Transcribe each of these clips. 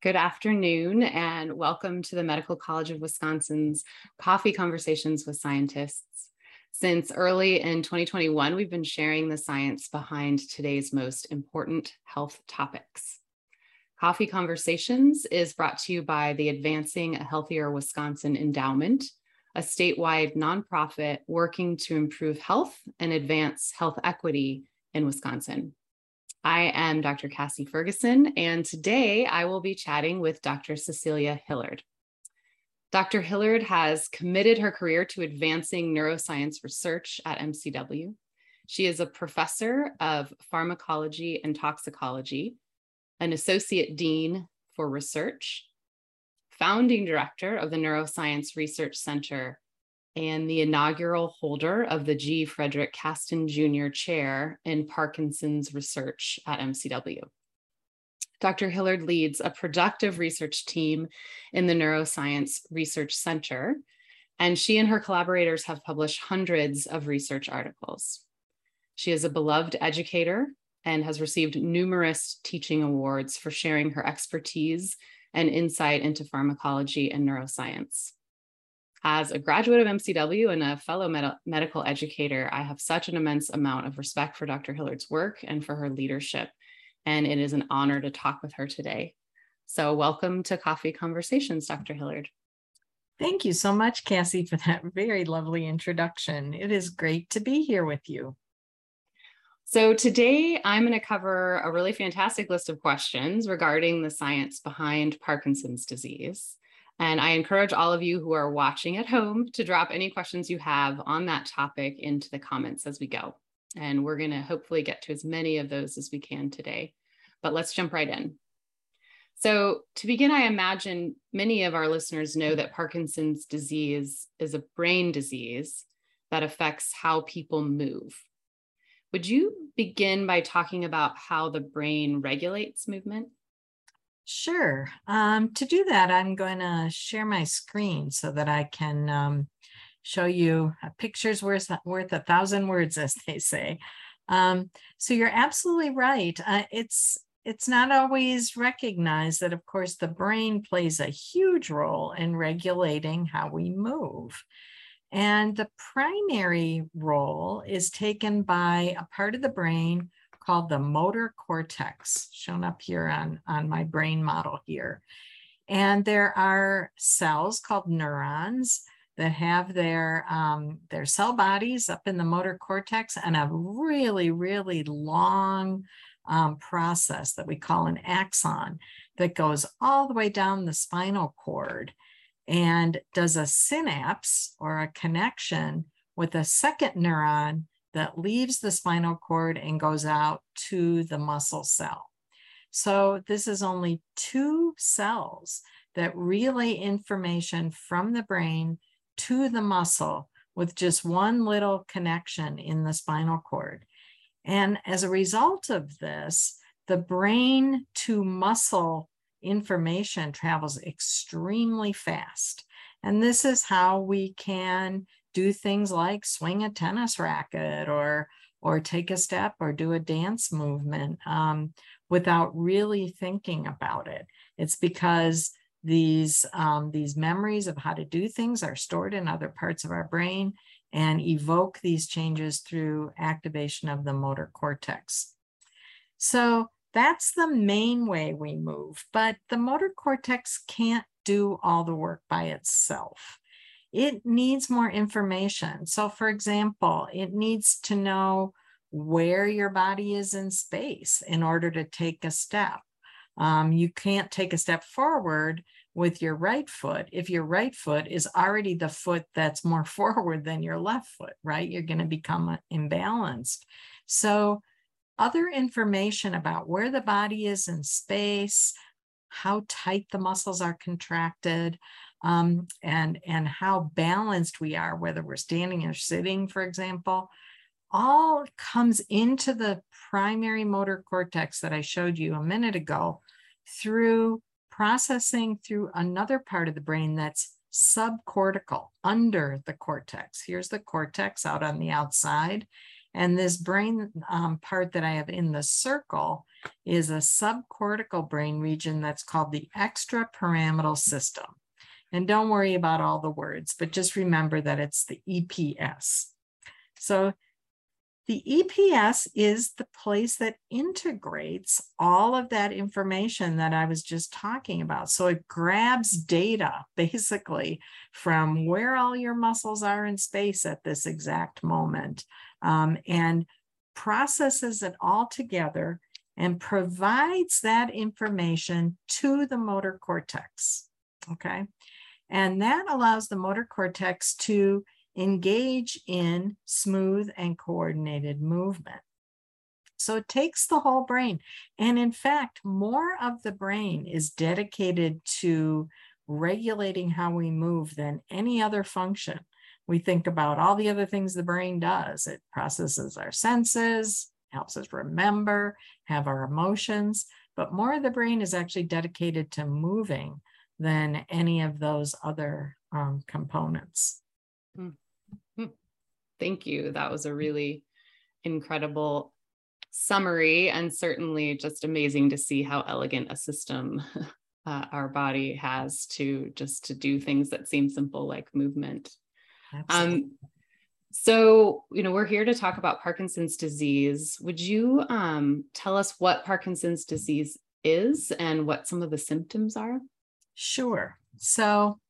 Good afternoon, and welcome to the Medical College of Wisconsin's Coffee Conversations with Scientists. Since early in 2021, we've been sharing the science behind today's most important health topics. Coffee Conversations is brought to you by the Advancing a Healthier Wisconsin Endowment, a statewide nonprofit working to improve health and advance health equity in Wisconsin. I am Dr. Cassie Ferguson, and today I will be chatting with Dr. Cecilia Hillard. Dr. Hillard has committed her career to advancing neuroscience research at MCW. She is a professor of pharmacology and toxicology, an associate dean for research, founding director of the Neuroscience Research Center and the inaugural holder of the G. Frederick Kasten Jr. Chair in Parkinson's Research at MCW. Dr. Hillard leads a productive research team in the Neuroscience Research Center, and she and her collaborators have published hundreds of research articles. She is a beloved educator and has received numerous teaching awards for sharing her expertise and insight into pharmacology and neuroscience. As a graduate of MCW and a fellow med- medical educator, I have such an immense amount of respect for Dr. Hillard's work and for her leadership. And it is an honor to talk with her today. So, welcome to Coffee Conversations, Dr. Hillard. Thank you so much, Cassie, for that very lovely introduction. It is great to be here with you. So, today I'm going to cover a really fantastic list of questions regarding the science behind Parkinson's disease. And I encourage all of you who are watching at home to drop any questions you have on that topic into the comments as we go. And we're going to hopefully get to as many of those as we can today. But let's jump right in. So, to begin, I imagine many of our listeners know that Parkinson's disease is a brain disease that affects how people move. Would you begin by talking about how the brain regulates movement? Sure. Um, to do that, I'm going to share my screen so that I can um, show you a picture's worth, worth a thousand words, as they say. Um, so you're absolutely right. Uh, it's it's not always recognized that, of course, the brain plays a huge role in regulating how we move. And the primary role is taken by a part of the brain called the motor cortex, shown up here on, on my brain model here. And there are cells called neurons that have their, um, their cell bodies up in the motor cortex and a really, really long um, process that we call an axon that goes all the way down the spinal cord and does a synapse or a connection with a second neuron that leaves the spinal cord and goes out to the muscle cell. So this is only two cells that relay information from the brain to the muscle with just one little connection in the spinal cord. And as a result of this, the brain to muscle information travels extremely fast. And this is how we can do things like swing a tennis racket or or take a step or do a dance movement um, without really thinking about it. It's because these um, these memories of how to do things are stored in other parts of our brain and evoke these changes through activation of the motor cortex. So that's the main way we move, but the motor cortex can't do all the work by itself it needs more information. So, for example, it needs to know where your body is in space in order to take a step. Um, you can't take a step forward with your right foot if your right foot is already the foot that's more forward than your left foot, right? You're going to become imbalanced. So, other information about where the body is in space, how tight the muscles are contracted, um, and and how balanced we are, whether we're standing or sitting, for example, all comes into the primary motor cortex that I showed you a minute ago through processing through another part of the brain that's subcortical under the cortex. Here's the cortex out on the outside. And this brain um, part that I have in the circle is a subcortical brain region that's called the extrapyramidal system. And don't worry about all the words, but just remember that it's the EPS. So the EPS is the place that integrates all of that information that I was just talking about. So it grabs data basically from where all your muscles are in space at this exact moment um, and processes it all together and provides that information to the motor cortex. Okay. And that allows the motor cortex to engage in smooth and coordinated movement. So it takes the whole brain. And in fact, more of the brain is dedicated to regulating how we move than any other function. We think about all the other things the brain does. It processes our senses, helps us remember, have our emotions, but more of the brain is actually dedicated to moving than any of those other um, components. Mm. Thank you. That was a really incredible summary and certainly just amazing to see how elegant a system uh, our body has to just to do things that seem simple like movement. Um, so, you know, we're here to talk about Parkinson's disease. Would you um, tell us what Parkinson's disease is and what some of the symptoms are? Sure. So,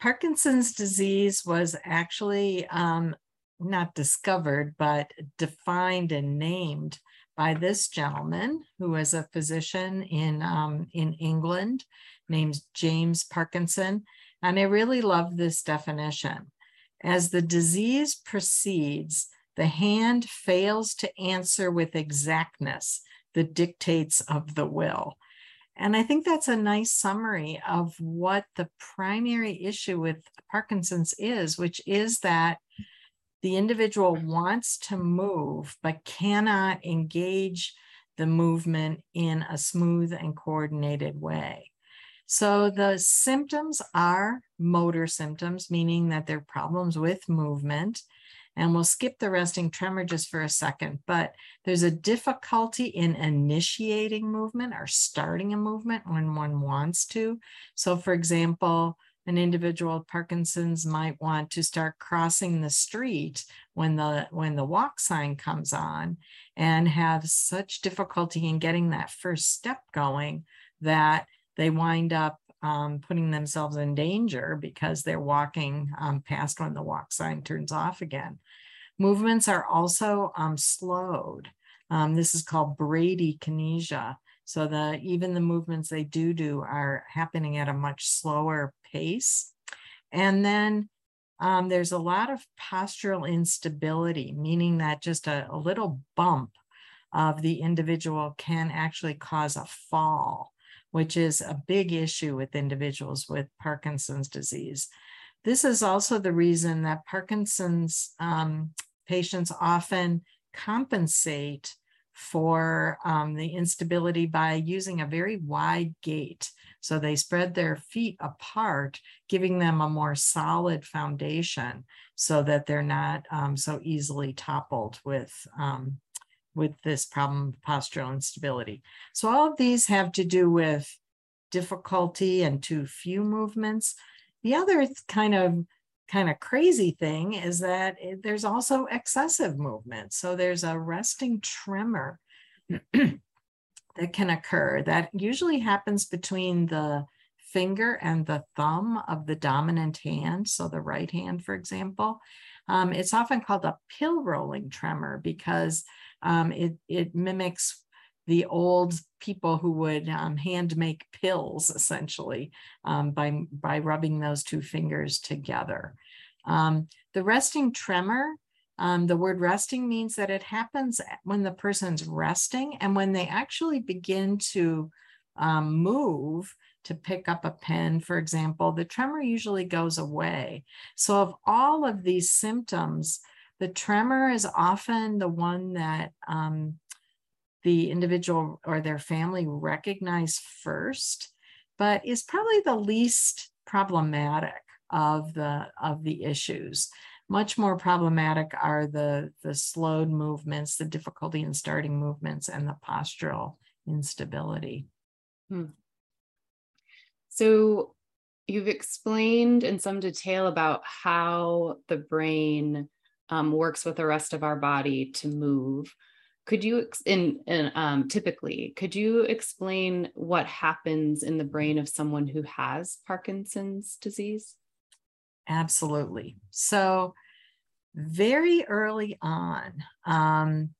Parkinson's disease was actually um, not discovered, but defined and named by this gentleman who was a physician in, um, in England named James Parkinson. And I really love this definition. As the disease proceeds, the hand fails to answer with exactness the dictates of the will. And I think that's a nice summary of what the primary issue with Parkinson's is, which is that the individual wants to move but cannot engage the movement in a smooth and coordinated way. So the symptoms are motor symptoms, meaning that there are problems with movement. And we'll skip the resting tremor just for a second, but there's a difficulty in initiating movement or starting a movement when one wants to. So, for example, an individual with Parkinson's might want to start crossing the street when the when the walk sign comes on and have such difficulty in getting that first step going that they wind up um, putting themselves in danger because they're walking um, past when the walk sign turns off again. Movements are also um, slowed. Um, this is called bradykinesia. So the even the movements they do do are happening at a much slower pace. And then um, there's a lot of postural instability, meaning that just a, a little bump of the individual can actually cause a fall, which is a big issue with individuals with Parkinson's disease. This is also the reason that Parkinson's um, patients often compensate for um, the instability by using a very wide gait. So they spread their feet apart, giving them a more solid foundation so that they're not um, so easily toppled with, um, with this problem of postural instability. So all of these have to do with difficulty and too few movements. The other kind of kind of crazy thing is that there's also excessive movement. So there's a resting tremor that can occur that usually happens between the finger and the thumb of the dominant hand. So the right hand, for example. Um, it's often called a pill rolling tremor because um, it, it mimics the old people who would um, hand make pills essentially um, by, by rubbing those two fingers together. Um, the resting tremor, um, the word resting means that it happens when the person's resting and when they actually begin to um, move to pick up a pen, for example, the tremor usually goes away. So, of all of these symptoms, the tremor is often the one that um, the individual or their family recognize first, but is probably the least problematic of the of the issues. Much more problematic are the, the slowed movements, the difficulty in starting movements, and the postural instability. Hmm. So, you've explained in some detail about how the brain um, works with the rest of our body to move. Could you, in, in um, typically, could you explain what happens in the brain of someone who has Parkinson's disease? Absolutely. So, very early on, um,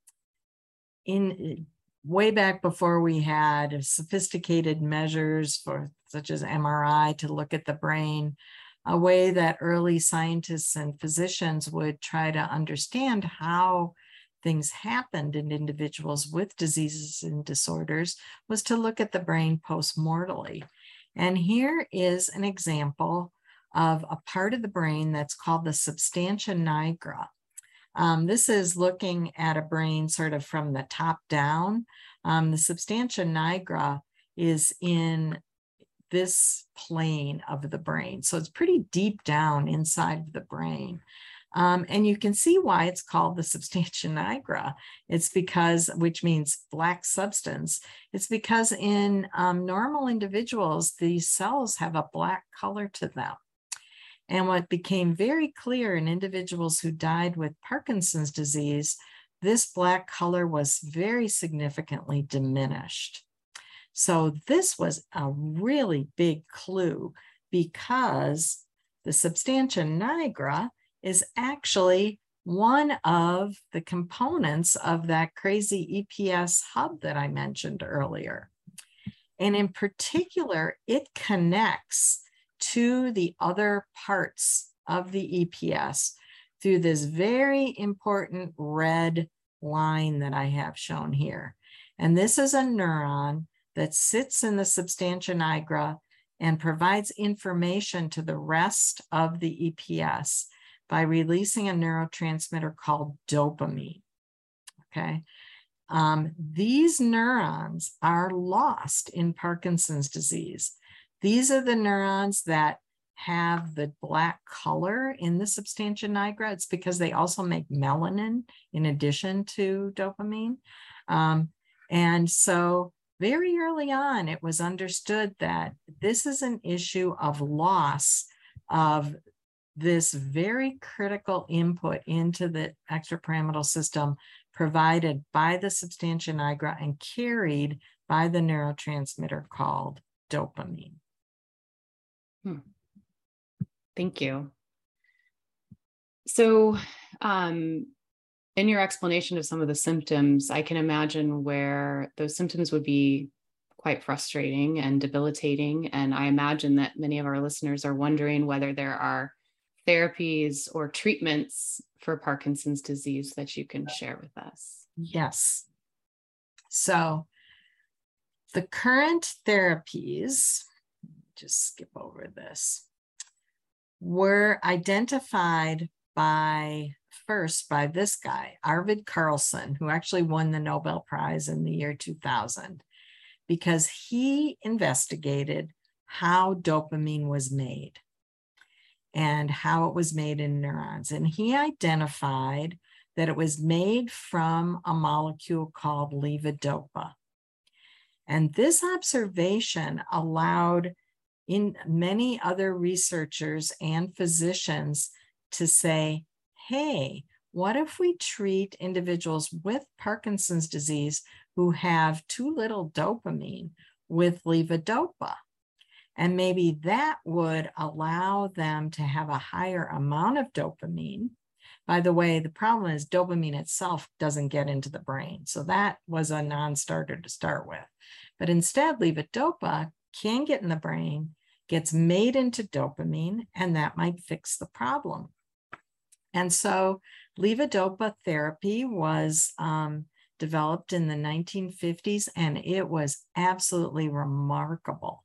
in way back before we had sophisticated measures for such as MRI to look at the brain, a way that early scientists and physicians would try to understand how things happened in individuals with diseases and disorders was to look at the brain post-mortally. And here is an example of a part of the brain that's called the substantia nigra. Um, this is looking at a brain sort of from the top down. Um, the substantia nigra is in this plane of the brain. So it's pretty deep down inside of the brain. Um, and you can see why it's called the substantia nigra. It's because, which means black substance. It's because in um, normal individuals, these cells have a black color to them. And what became very clear in individuals who died with Parkinson's disease, this black color was very significantly diminished. So this was a really big clue because the substantia nigra is actually one of the components of that crazy EPS hub that I mentioned earlier. And in particular, it connects to the other parts of the EPS through this very important red line that I have shown here. And this is a neuron that sits in the substantia nigra and provides information to the rest of the EPS by releasing a neurotransmitter called dopamine. Okay. Um, these neurons are lost in Parkinson's disease. These are the neurons that have the black color in the substantia nigra. It's because they also make melanin in addition to dopamine. Um, and so very early on, it was understood that this is an issue of loss of this very critical input into the extrapyramidal system provided by the substantia nigra and carried by the neurotransmitter called dopamine. Hmm. Thank you. So, um, in your explanation of some of the symptoms, I can imagine where those symptoms would be quite frustrating and debilitating. And I imagine that many of our listeners are wondering whether there are therapies or treatments for Parkinson's disease that you can share with us. Yes. So, the current therapies, just skip over this, were identified by first by this guy, Arvid Carlsson, who actually won the Nobel Prize in the year 2000, because he investigated how dopamine was made and how it was made in neurons. And he identified that it was made from a molecule called levodopa. And this observation allowed in many other researchers and physicians to say, hey, what if we treat individuals with Parkinson's disease who have too little dopamine with levodopa? And maybe that would allow them to have a higher amount of dopamine. By the way, the problem is dopamine itself doesn't get into the brain. So that was a non starter to start with. But instead, levodopa can get in the brain, gets made into dopamine, and that might fix the problem. And so levodopa therapy was um, developed in the 1950s, and it was absolutely remarkable.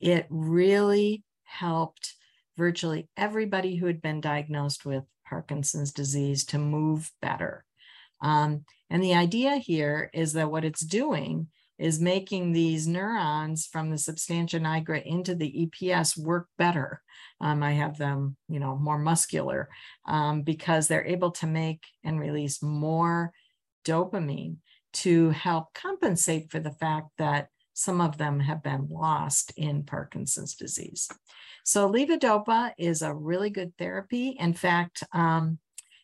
It really helped virtually everybody who had been diagnosed with Parkinson's disease to move better. Um, and the idea here is that what it's doing is making these neurons from the substantia nigra into the EPS work better. Um, I have them, you know, more muscular um, because they're able to make and release more dopamine to help compensate for the fact that some of them have been lost in Parkinson's disease. So levodopa is a really good therapy. In fact, um,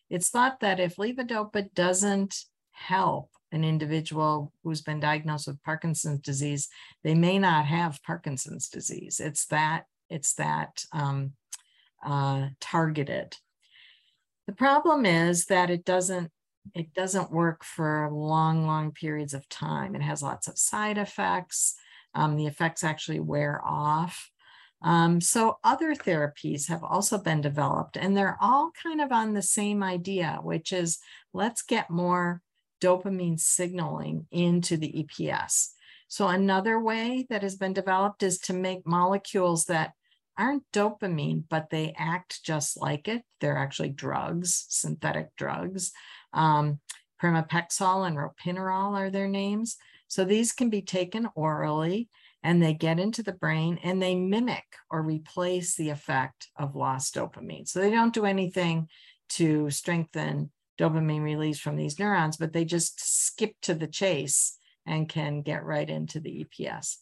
it's thought that if levodopa doesn't help an individual who's been diagnosed with Parkinson's disease, they may not have Parkinson's disease. It's that it's that um, uh, targeted. The problem is that it doesn't it doesn't work for long, long periods of time. It has lots of side effects. Um, the effects actually wear off. Um, so other therapies have also been developed, and they're all kind of on the same idea, which is let's get more dopamine signaling into the EPS. So another way that has been developed is to make molecules that aren't dopamine, but they act just like it. They're actually drugs, synthetic drugs. Um, pramipexole and ropinirole are their names. So these can be taken orally and they get into the brain and they mimic or replace the effect of lost dopamine. So they don't do anything to strengthen dopamine release from these neurons, but they just skip to the chase and can get right into the EPS.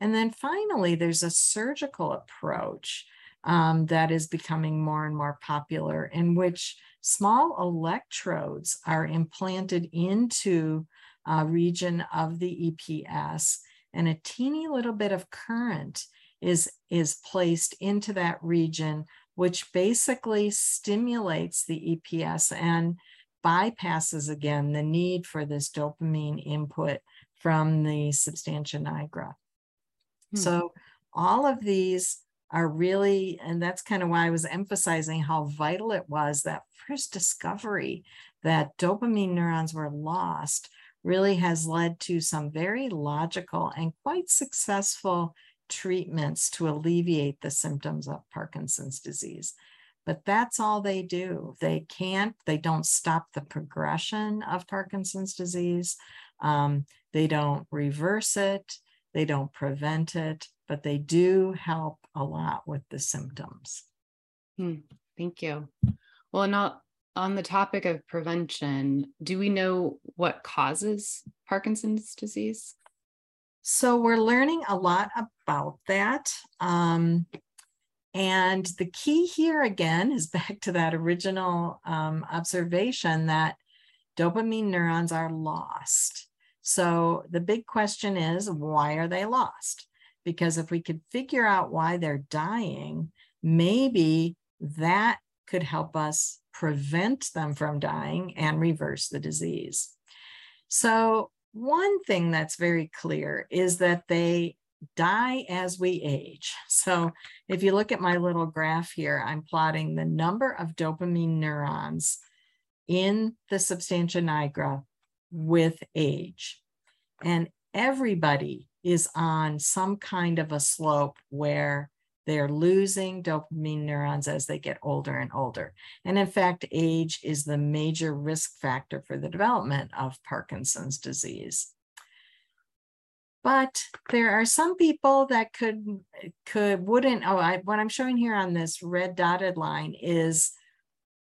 And then finally, there's a surgical approach um, that is becoming more and more popular, in which small electrodes are implanted into a region of the EPS, and a teeny little bit of current is, is placed into that region, which basically stimulates the EPS and bypasses again the need for this dopamine input from the substantia nigra. Hmm. So all of these are really, and that's kind of why I was emphasizing how vital it was that first discovery that dopamine neurons were lost really has led to some very logical and quite successful treatments to alleviate the symptoms of Parkinson's disease but that's all they do. They can't, they don't stop the progression of Parkinson's disease. Um, they don't reverse it. They don't prevent it, but they do help a lot with the symptoms. Hmm, thank you. Well, not on the topic of prevention, do we know what causes Parkinson's disease? So we're learning a lot about that. Um, and the key here again is back to that original um, observation that dopamine neurons are lost. So the big question is why are they lost? Because if we could figure out why they're dying, maybe that could help us prevent them from dying and reverse the disease. So, one thing that's very clear is that they die as we age. So if you look at my little graph here, I'm plotting the number of dopamine neurons in the substantia nigra with age. And everybody is on some kind of a slope where they're losing dopamine neurons as they get older and older. And in fact, age is the major risk factor for the development of Parkinson's disease but there are some people that could could wouldn't oh I, what i'm showing here on this red dotted line is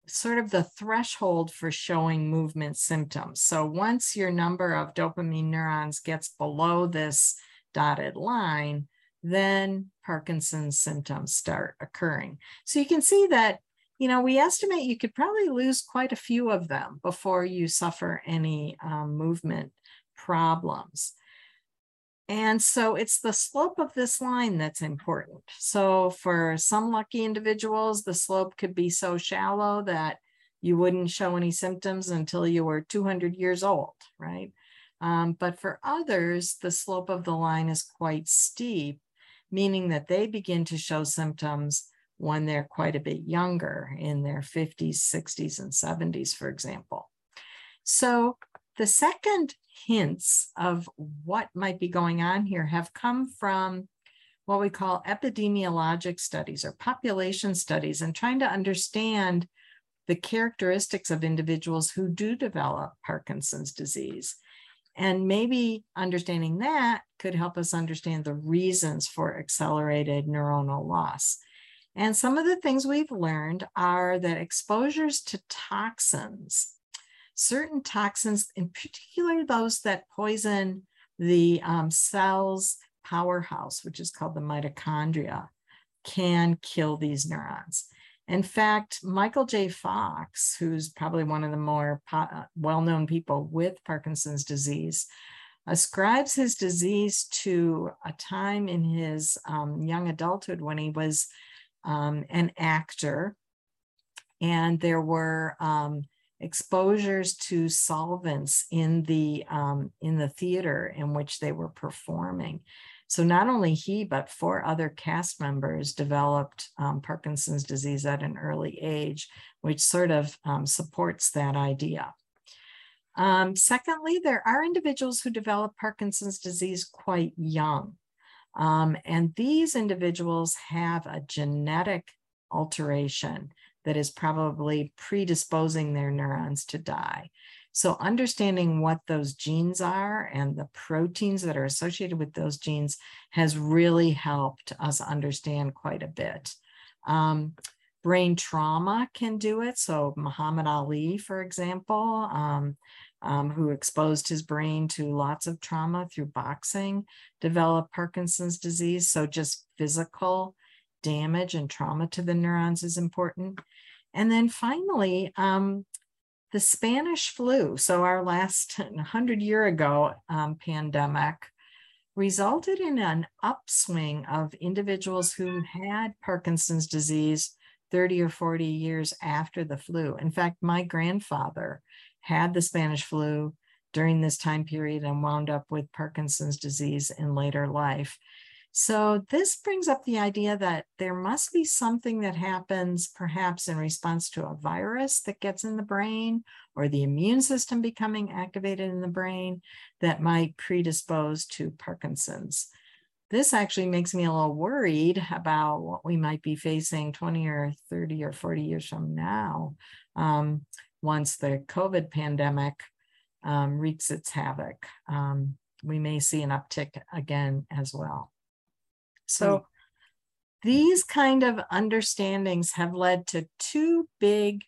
sort of the threshold for showing movement symptoms. So once your number of dopamine neurons gets below this dotted line then parkinson's symptoms start occurring. So you can see that you know we estimate you could probably lose quite a few of them before you suffer any um, movement problems and so it's the slope of this line that's important. So for some lucky individuals, the slope could be so shallow that you wouldn't show any symptoms until you were 200 years old, right? Um, but for others, the slope of the line is quite steep, meaning that they begin to show symptoms when they're quite a bit younger, in their 50s, 60s, and 70s, for example. So the second hints of what might be going on here have come from what we call epidemiologic studies or population studies and trying to understand the characteristics of individuals who do develop Parkinson's disease. And maybe understanding that could help us understand the reasons for accelerated neuronal loss. And some of the things we've learned are that exposures to toxins, certain toxins, in particular those that poison the um, cell's powerhouse, which is called the mitochondria, can kill these neurons. In fact, Michael J. Fox, who's probably one of the more po- well known people with Parkinson's disease, ascribes his disease to a time in his um, young adulthood when he was um, an actor. And there were um, exposures to solvents in the um, in the theater in which they were performing. So not only he, but four other cast members developed um, Parkinson's disease at an early age, which sort of um, supports that idea. Um, secondly, there are individuals who develop Parkinson's disease quite young. Um, and these individuals have a genetic alteration that is probably predisposing their neurons to die. So, understanding what those genes are and the proteins that are associated with those genes has really helped us understand quite a bit. Um, brain trauma can do it. So, Muhammad Ali, for example, um, um, who exposed his brain to lots of trauma through boxing, developed Parkinson's disease. So, just physical damage and trauma to the neurons is important. And then finally, um, the Spanish flu, so our last 100 year ago um, pandemic, resulted in an upswing of individuals who had Parkinson's disease 30 or 40 years after the flu. In fact, my grandfather had the Spanish flu during this time period and wound up with Parkinson's disease in later life. So, this brings up the idea that there must be something that happens perhaps in response to a virus that gets in the brain or the immune system becoming activated in the brain that might predispose to Parkinson's. This actually makes me a little worried about what we might be facing 20 or 30 or 40 years from now um, once the COVID pandemic um, wreaks its havoc. Um, we may see an uptick again as well. So mm. these kind of understandings have led to two big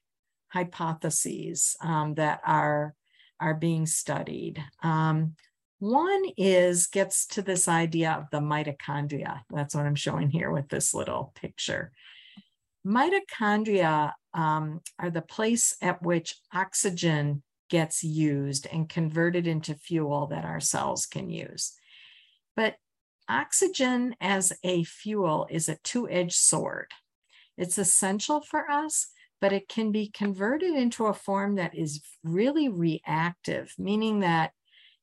hypotheses um, that are are being studied. Um, one is gets to this idea of the mitochondria. That's what I'm showing here with this little picture. Mitochondria um, are the place at which oxygen gets used and converted into fuel that our cells can use. But Oxygen as a fuel is a two edged sword. It's essential for us, but it can be converted into a form that is really reactive, meaning that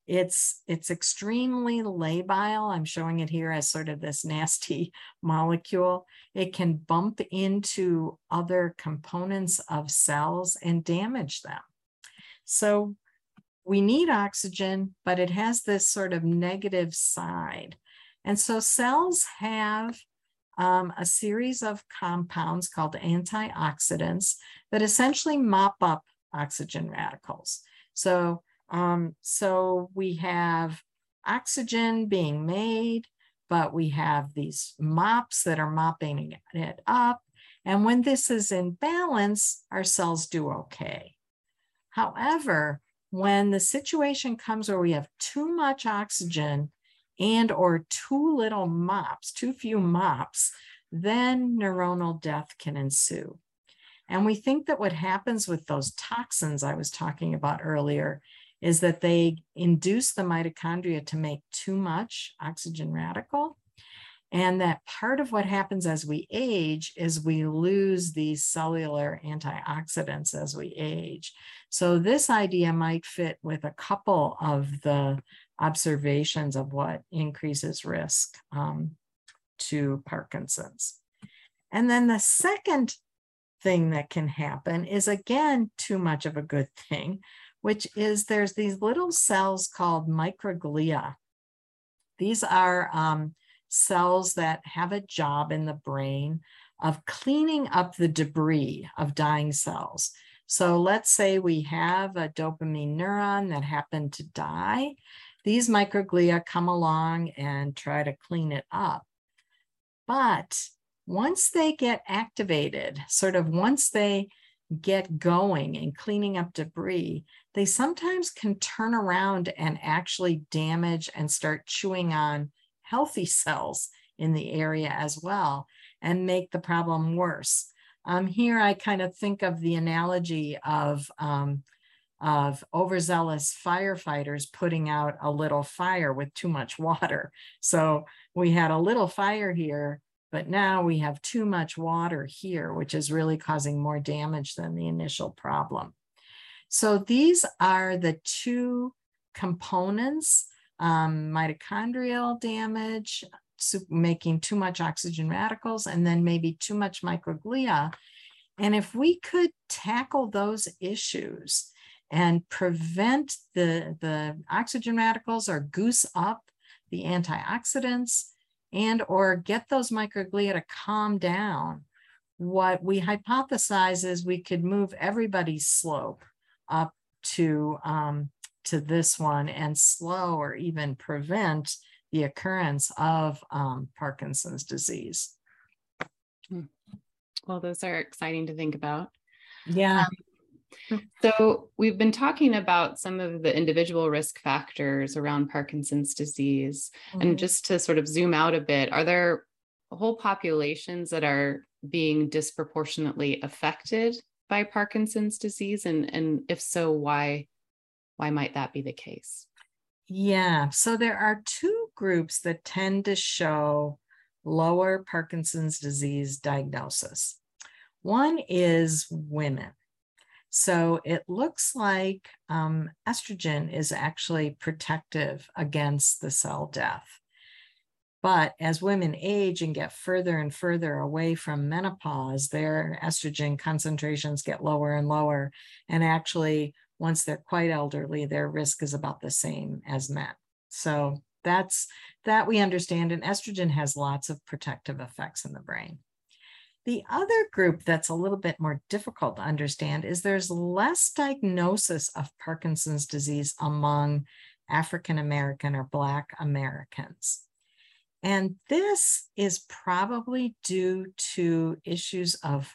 it's it's extremely labile. I'm showing it here as sort of this nasty molecule. It can bump into other components of cells and damage them. So we need oxygen, but it has this sort of negative side. And so cells have um, a series of compounds called antioxidants that essentially mop up oxygen radicals. So, um, so we have oxygen being made, but we have these mops that are mopping it up. And when this is in balance, our cells do okay. However, when the situation comes where we have too much oxygen and or too little mops, too few mops, then neuronal death can ensue. And we think that what happens with those toxins I was talking about earlier is that they induce the mitochondria to make too much oxygen radical. And that part of what happens as we age is we lose these cellular antioxidants as we age. So, this idea might fit with a couple of the observations of what increases risk um, to Parkinson's. And then the second thing that can happen is again too much of a good thing, which is there's these little cells called microglia. These are um, cells that have a job in the brain of cleaning up the debris of dying cells. So let's say we have a dopamine neuron that happened to die. These microglia come along and try to clean it up. But once they get activated, sort of once they get going and cleaning up debris, they sometimes can turn around and actually damage and start chewing on healthy cells in the area as well and make the problem worse. Um, here I kind of think of the analogy of, um, of overzealous firefighters putting out a little fire with too much water. So we had a little fire here, but now we have too much water here, which is really causing more damage than the initial problem. So these are the two components, um, mitochondrial damage, making too much oxygen radicals, and then maybe too much microglia. And if we could tackle those issues and prevent the, the oxygen radicals or goose up the antioxidants and or get those microglia to calm down, what we hypothesize is we could move everybody's slope up to um, to this one and slow or even prevent the occurrence of um, Parkinson's disease. Hmm. Well, those are exciting to think about. Yeah. Um, so, we've been talking about some of the individual risk factors around Parkinson's disease. Mm-hmm. And just to sort of zoom out a bit, are there whole populations that are being disproportionately affected by Parkinson's disease? And, and if so, why, why might that be the case? Yeah, so there are two groups that tend to show lower Parkinson's disease diagnosis. One is women. So it looks like um, estrogen is actually protective against the cell death. But as women age and get further and further away from menopause, their estrogen concentrations get lower and lower. And actually, once they're quite elderly, their risk is about the same as men. So that's that we understand. And estrogen has lots of protective effects in the brain. The other group that's a little bit more difficult to understand is there's less diagnosis of Parkinson's disease among African American or Black Americans. And this is probably due to issues of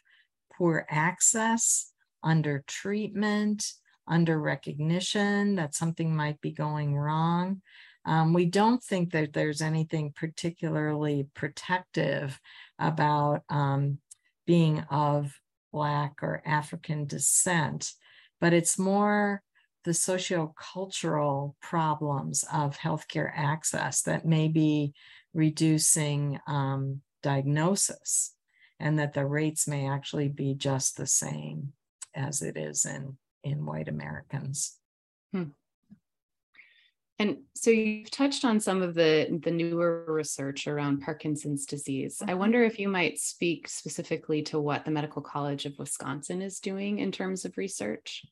poor access, under treatment, under recognition that something might be going wrong. Um, we don't think that there's anything particularly protective about um, being of Black or African descent, but it's more the sociocultural problems of healthcare access that may be reducing um, diagnosis and that the rates may actually be just the same as it is in, in white Americans. Hmm. And so you've touched on some of the, the newer research around Parkinson's disease. Mm-hmm. I wonder if you might speak specifically to what the Medical College of Wisconsin is doing in terms of research.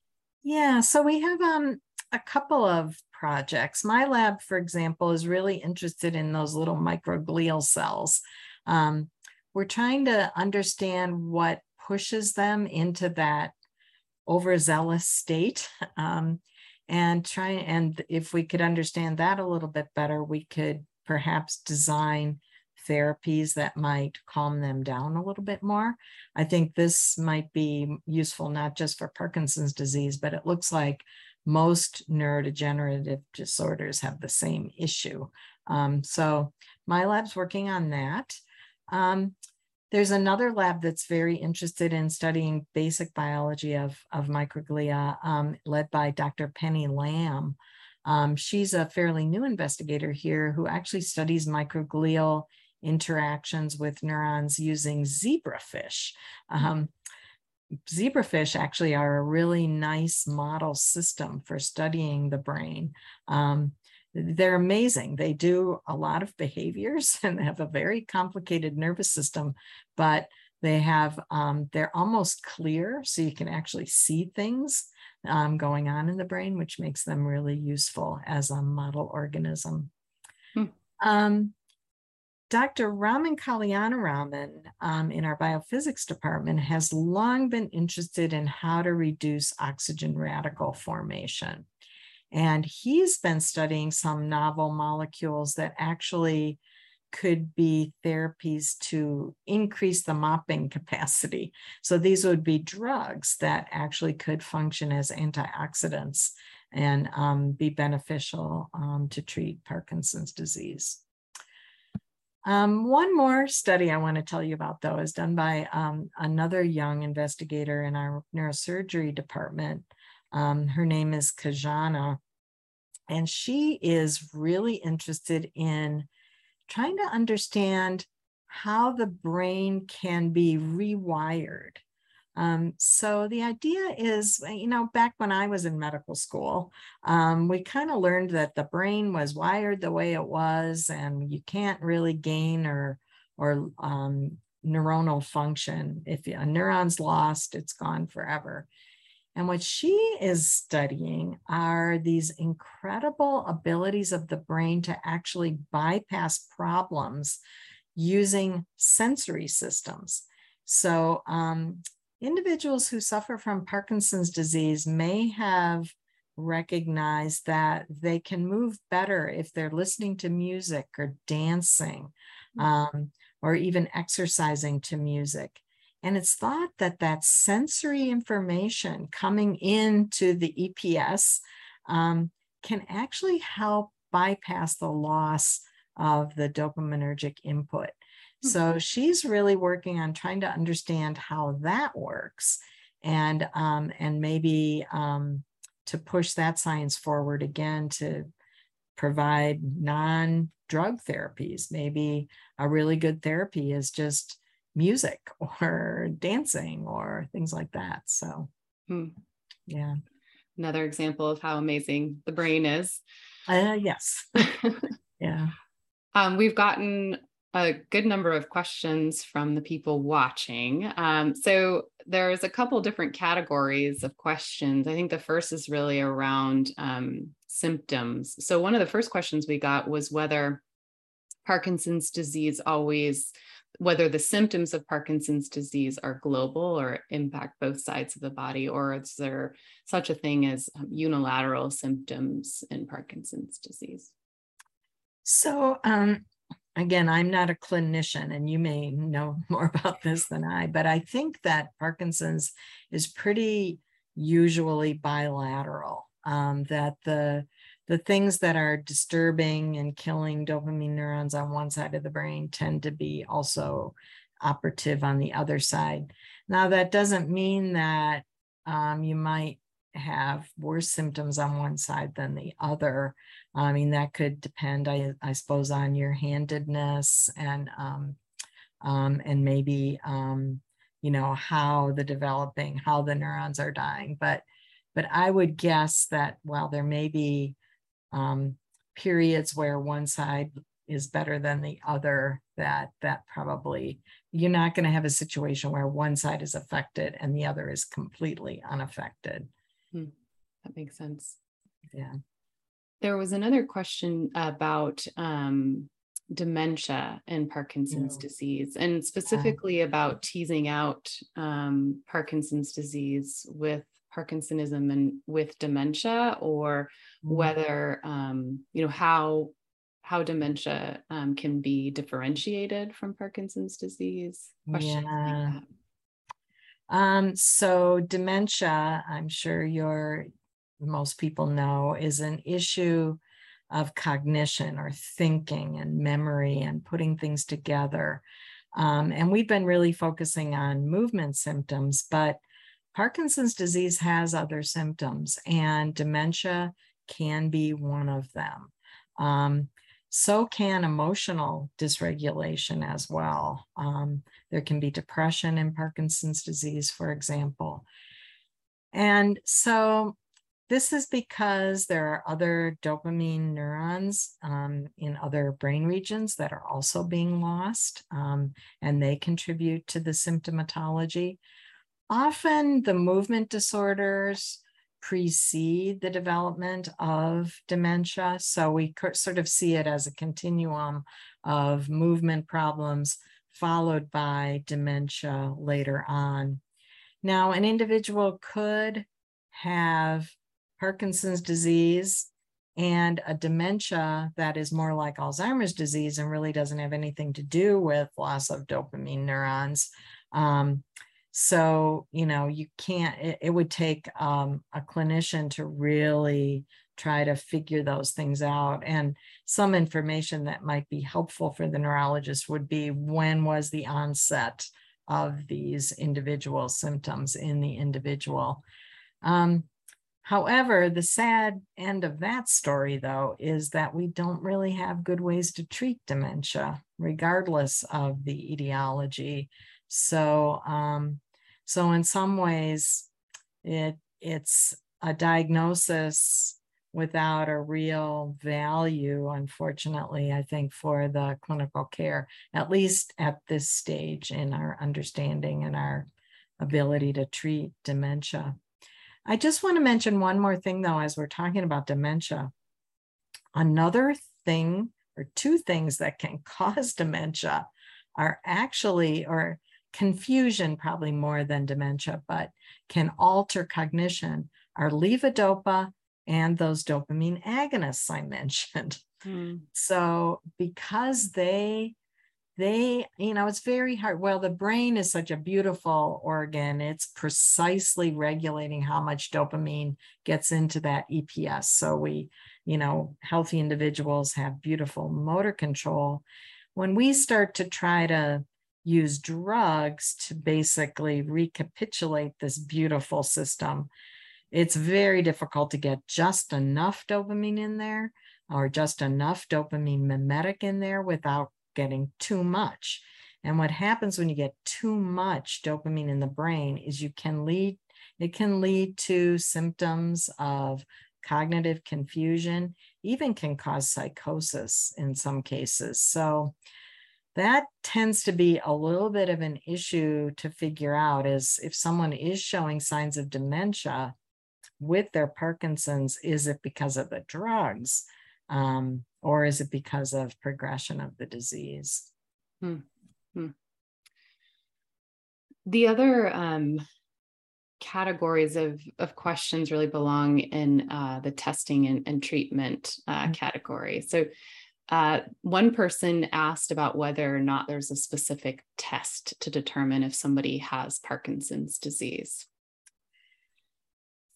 Yeah, so we have um, a couple of projects. My lab, for example, is really interested in those little microglial cells. Um, we're trying to understand what pushes them into that overzealous state. Um, and try and if we could understand that a little bit better, we could perhaps design therapies that might calm them down a little bit more. I think this might be useful not just for Parkinson's disease, but it looks like most neurodegenerative disorders have the same issue. Um, so my lab's working on that. Um, there's another lab that's very interested in studying basic biology of, of microglia, um, led by Dr. Penny Lamb. Um, she's a fairly new investigator here who actually studies microglial interactions with neurons using zebrafish. Um, zebrafish actually are a really nice model system for studying the brain. Um, they're amazing. They do a lot of behaviors and they have a very complicated nervous system, but they have, um, they're almost clear, so you can actually see things um, going on in the brain, which makes them really useful as a model organism. Hmm. Um, Dr. Raman Kalyanaraman um, in our biophysics department has long been interested in how to reduce oxygen radical formation. And he's been studying some novel molecules that actually could be therapies to increase the mopping capacity. So these would be drugs that actually could function as antioxidants and um, be beneficial um, to treat Parkinson's disease. Um, one more study I want to tell you about, though, is done by um, another young investigator in our neurosurgery department. Um, her name is Kajana, and she is really interested in trying to understand how the brain can be rewired um, so the idea is, you know, back when I was in medical school, um, we kind of learned that the brain was wired the way it was, and you can't really gain or or um, neuronal function. If a neuron's lost, it's gone forever. And what she is studying are these incredible abilities of the brain to actually bypass problems using sensory systems. So um, individuals who suffer from Parkinson's disease may have recognized that they can move better if they're listening to music or dancing mm. um, or even exercising to music. And it's thought that that sensory information coming into the EPS um, can actually help bypass the loss of the dopaminergic input. So she's really working on trying to understand how that works and um, and maybe um, to push that science forward again to provide non-drug therapies. Maybe a really good therapy is just music or dancing or things like that. So hmm. yeah. Another example of how amazing the brain is. Uh, yes. yeah. Um, we've gotten a good number of questions from the people watching. Um, so there's a couple different categories of questions. I think the first is really around um, symptoms. So one of the first questions we got was whether Parkinson's disease always, whether the symptoms of Parkinson's disease are global or impact both sides of the body, or is there such a thing as um, unilateral symptoms in Parkinson's disease? So, um, again, I'm not a clinician, and you may know more about this than I, but I think that Parkinson's is pretty usually bilateral. Um, that the the things that are disturbing and killing dopamine neurons on one side of the brain tend to be also operative on the other side. Now, that doesn't mean that um, you might have worse symptoms on one side than the other. I mean, that could depend, I, I suppose, on your handedness and um, um, and maybe um, you know how the developing, how the neurons are dying. But but I would guess that while there may be um, periods where one side is better than the other, that that probably you're not going to have a situation where one side is affected and the other is completely unaffected. Hmm. That makes sense. Yeah. There was another question about um, dementia and Parkinson's yeah. disease, and specifically yeah. about teasing out um, Parkinson's disease with Parkinsonism and with dementia, or mm. whether um, you know how how dementia um, can be differentiated from Parkinson's disease. Questions yeah. Like um, so dementia, I'm sure you're most people know, is an issue of cognition or thinking and memory and putting things together. Um, and we've been really focusing on movement symptoms, but Parkinson's disease has other symptoms, and dementia can be one of them. Um, so can emotional dysregulation as well. Um, there can be depression in Parkinson's disease, for example. And so this is because there are other dopamine neurons um, in other brain regions that are also being lost, um, and they contribute to the symptomatology. Often, the movement disorders precede the development of dementia. So we sort of see it as a continuum of movement problems followed by dementia later on. Now, an individual could have Parkinson's disease and a dementia that is more like Alzheimer's disease and really doesn't have anything to do with loss of dopamine neurons. Um, so, you know, you can't, it, it would take um, a clinician to really try to figure those things out. And some information that might be helpful for the neurologist would be when was the onset of these individual symptoms in the individual. Um, However, the sad end of that story, though, is that we don't really have good ways to treat dementia, regardless of the etiology. So, um, so in some ways, it it's a diagnosis without a real value, unfortunately, I think, for the clinical care, at least at this stage in our understanding and our ability to treat dementia. I just want to mention one more thing, though, as we're talking about dementia. Another thing, or two things that can cause dementia, are actually, or confusion probably more than dementia, but can alter cognition, are levodopa and those dopamine agonists I mentioned. Mm. So, because they they, you know, it's very hard. Well, the brain is such a beautiful organ. It's precisely regulating how much dopamine gets into that EPS. So we, you know, healthy individuals have beautiful motor control. When we start to try to use drugs to basically recapitulate this beautiful system, it's very difficult to get just enough dopamine in there or just enough dopamine mimetic in there without getting too much. And what happens when you get too much dopamine in the brain is you can lead, it can lead to symptoms of cognitive confusion, even can cause psychosis in some cases. So that tends to be a little bit of an issue to figure out is if someone is showing signs of dementia with their Parkinson's, is it because of the drugs? Um, or is it because of progression of the disease? Hmm. Hmm. The other um, categories of, of questions really belong in uh, the testing and, and treatment uh, mm-hmm. category. So, uh, one person asked about whether or not there's a specific test to determine if somebody has Parkinson's disease.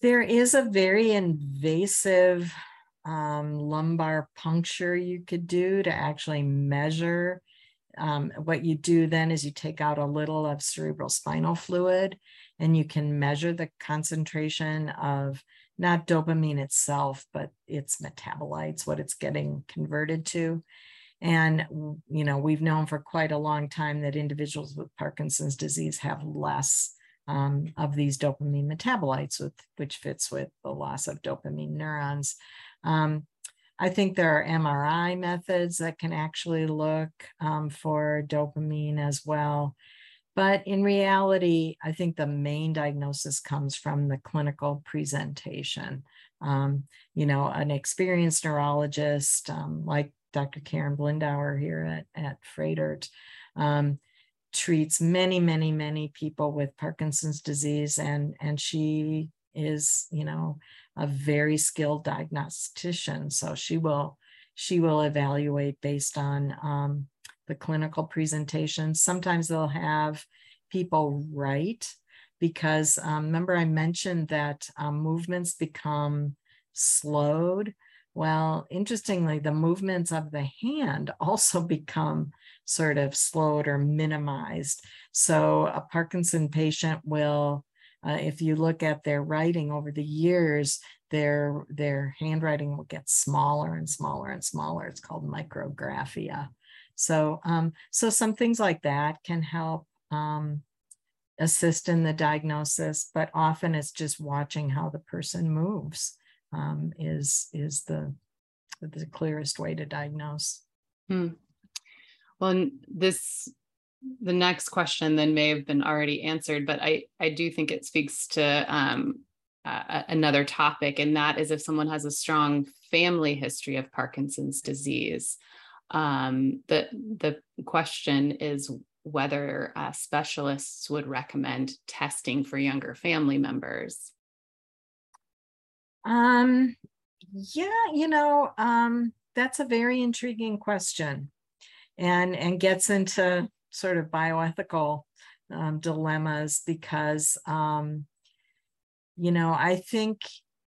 There is a very invasive um, lumbar puncture you could do to actually measure. Um, what you do then is you take out a little of cerebral spinal fluid and you can measure the concentration of not dopamine itself, but its metabolites, what it's getting converted to. And, you know, we've known for quite a long time that individuals with Parkinson's disease have less um, of these dopamine metabolites, with, which fits with the loss of dopamine neurons. Um, I think there are MRI methods that can actually look um, for dopamine as well. But in reality, I think the main diagnosis comes from the clinical presentation. Um, you know, an experienced neurologist um, like Dr. Karen Blindauer here at, at Froedtert um, treats many, many, many people with Parkinson's disease, and, and she is, you know, a very skilled diagnostician. So she will she will evaluate based on um, the clinical presentation. Sometimes they'll have people write because um, remember I mentioned that um, movements become slowed. Well, interestingly, the movements of the hand also become sort of slowed or minimized. So a Parkinson patient will uh, if you look at their writing over the years, their their handwriting will get smaller and smaller and smaller. It's called micrographia. So um, so some things like that can help um, assist in the diagnosis, but often it's just watching how the person moves um, is is the the clearest way to diagnose. Hmm. Well, this the next question then may have been already answered, but I I do think it speaks to um, uh, another topic, and that is if someone has a strong family history of Parkinson's disease. Um, the the question is whether uh, specialists would recommend testing for younger family members. Um, yeah, you know, um, that's a very intriguing question, and and gets into sort of bioethical um, dilemmas because um, you know I think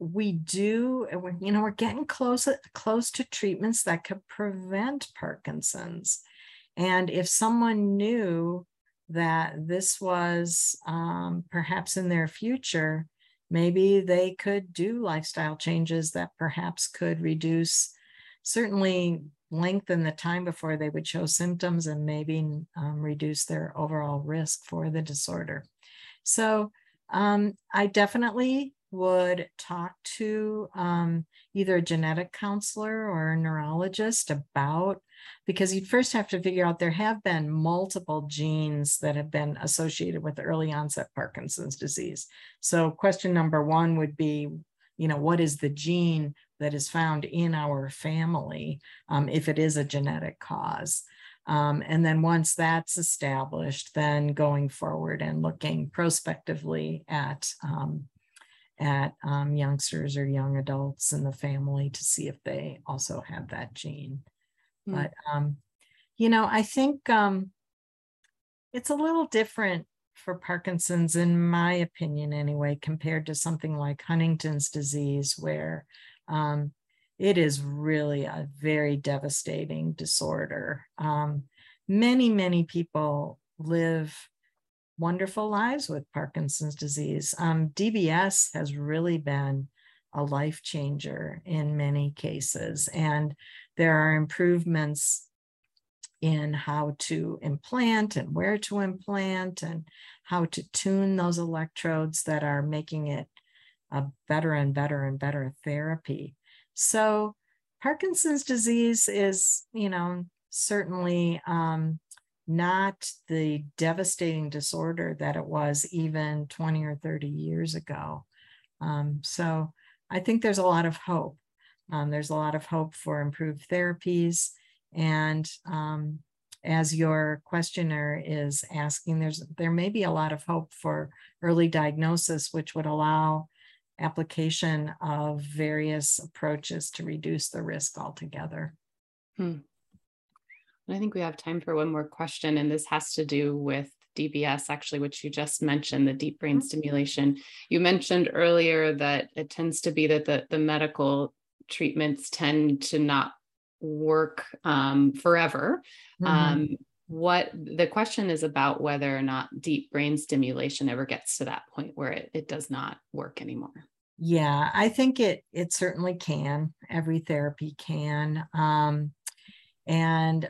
we do you know we're getting close close to treatments that could prevent Parkinson's, and if someone knew that this was um, perhaps in their future, maybe they could do lifestyle changes that perhaps could reduce certainly lengthen the time before they would show symptoms and maybe um, reduce their overall risk for the disorder. So um, I definitely would talk to um, either a genetic counselor or a neurologist about because you'd first have to figure out there have been multiple genes that have been associated with early onset Parkinson's disease. So question number one would be, you know, what is the gene that is found in our family um, if it is a genetic cause. Um, and then once that's established, then going forward and looking prospectively at um, at um, youngsters or young adults in the family to see if they also have that gene. Mm. But um, you know, I think um, it's a little different for Parkinson's, in my opinion, anyway, compared to something like Huntington's disease, where um, it is really a very devastating disorder. Um, many, many people live wonderful lives with Parkinson's disease. Um, DBS has really been a life changer in many cases, and there are improvements in how to implant and where to implant and how to tune those electrodes that are making it a better and better and better therapy. So, Parkinson's disease is, you know, certainly um, not the devastating disorder that it was even 20 or 30 years ago. Um, so, I think there's a lot of hope. Um, there's a lot of hope for improved therapies. And um, as your questioner is asking, there's there may be a lot of hope for early diagnosis, which would allow application of various approaches to reduce the risk altogether. Hmm. I think we have time for one more question, and this has to do with DBS, actually, which you just mentioned, the deep brain mm-hmm. stimulation. You mentioned earlier that it tends to be that the, the medical treatments tend to not work um, forever. Mm-hmm. Um, what the question is about whether or not deep brain stimulation ever gets to that point where it, it does not work anymore. Yeah, I think it it certainly can. Every therapy can. Um, and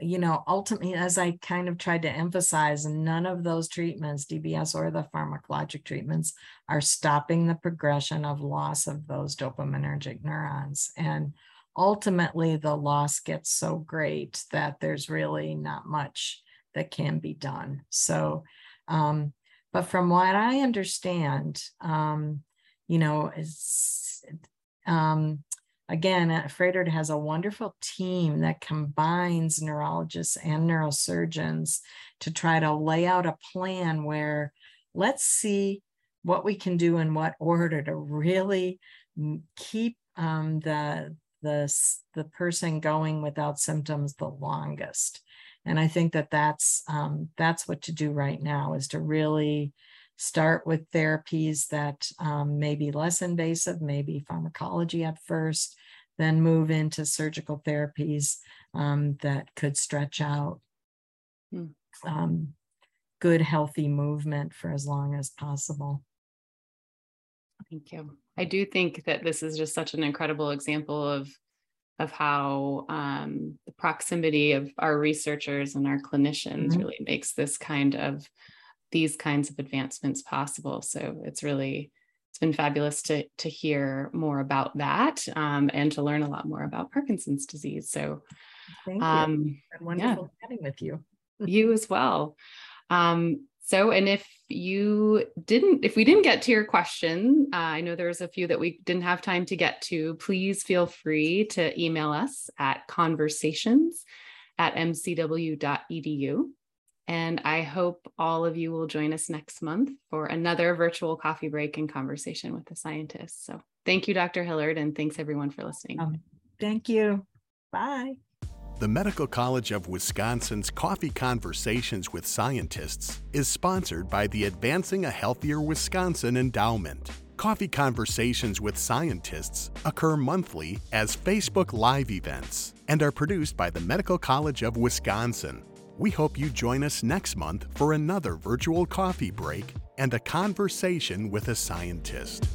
you know, ultimately, as I kind of tried to emphasize, none of those treatments, DBS or the pharmacologic treatments, are stopping the progression of loss of those dopaminergic neurons. And ultimately, the loss gets so great that there's really not much that can be done. So, um, but from what I understand, um, you know, um, again, uh, Froedtert has a wonderful team that combines neurologists and neurosurgeons to try to lay out a plan where let's see what we can do in what order to really keep um, the the the person going without symptoms the longest. And I think that that's um, that's what to do right now is to really start with therapies that um, may be less invasive, maybe pharmacology at first, then move into surgical therapies um, that could stretch out hmm. um, good, healthy movement for as long as possible. Thank you. I do think that this is just such an incredible example of of how um, the proximity of our researchers and our clinicians mm-hmm. really makes this kind of these kinds of advancements possible. So it's really it's been fabulous to to hear more about that um, and to learn a lot more about Parkinson's disease. So thank you. Um, wonderful yeah. chatting with you. you as well. Um, So, and if you didn't, if we didn't get to your question, uh, I know there's a few that we didn't have time to get to, please feel free to email us at conversations at mcw.edu. And I hope all of you will join us next month for another virtual coffee break and conversation with the scientists. So thank you, Dr. Hillard, and thanks everyone for listening. Um, thank you. Bye. The Medical College of Wisconsin's Coffee Conversations with Scientists is sponsored by the Advancing a Healthier Wisconsin Endowment. Coffee Conversations with Scientists occur monthly as Facebook Live events and are produced by the Medical College of Wisconsin. We hope you join us next month for another virtual coffee break and a conversation with a scientist.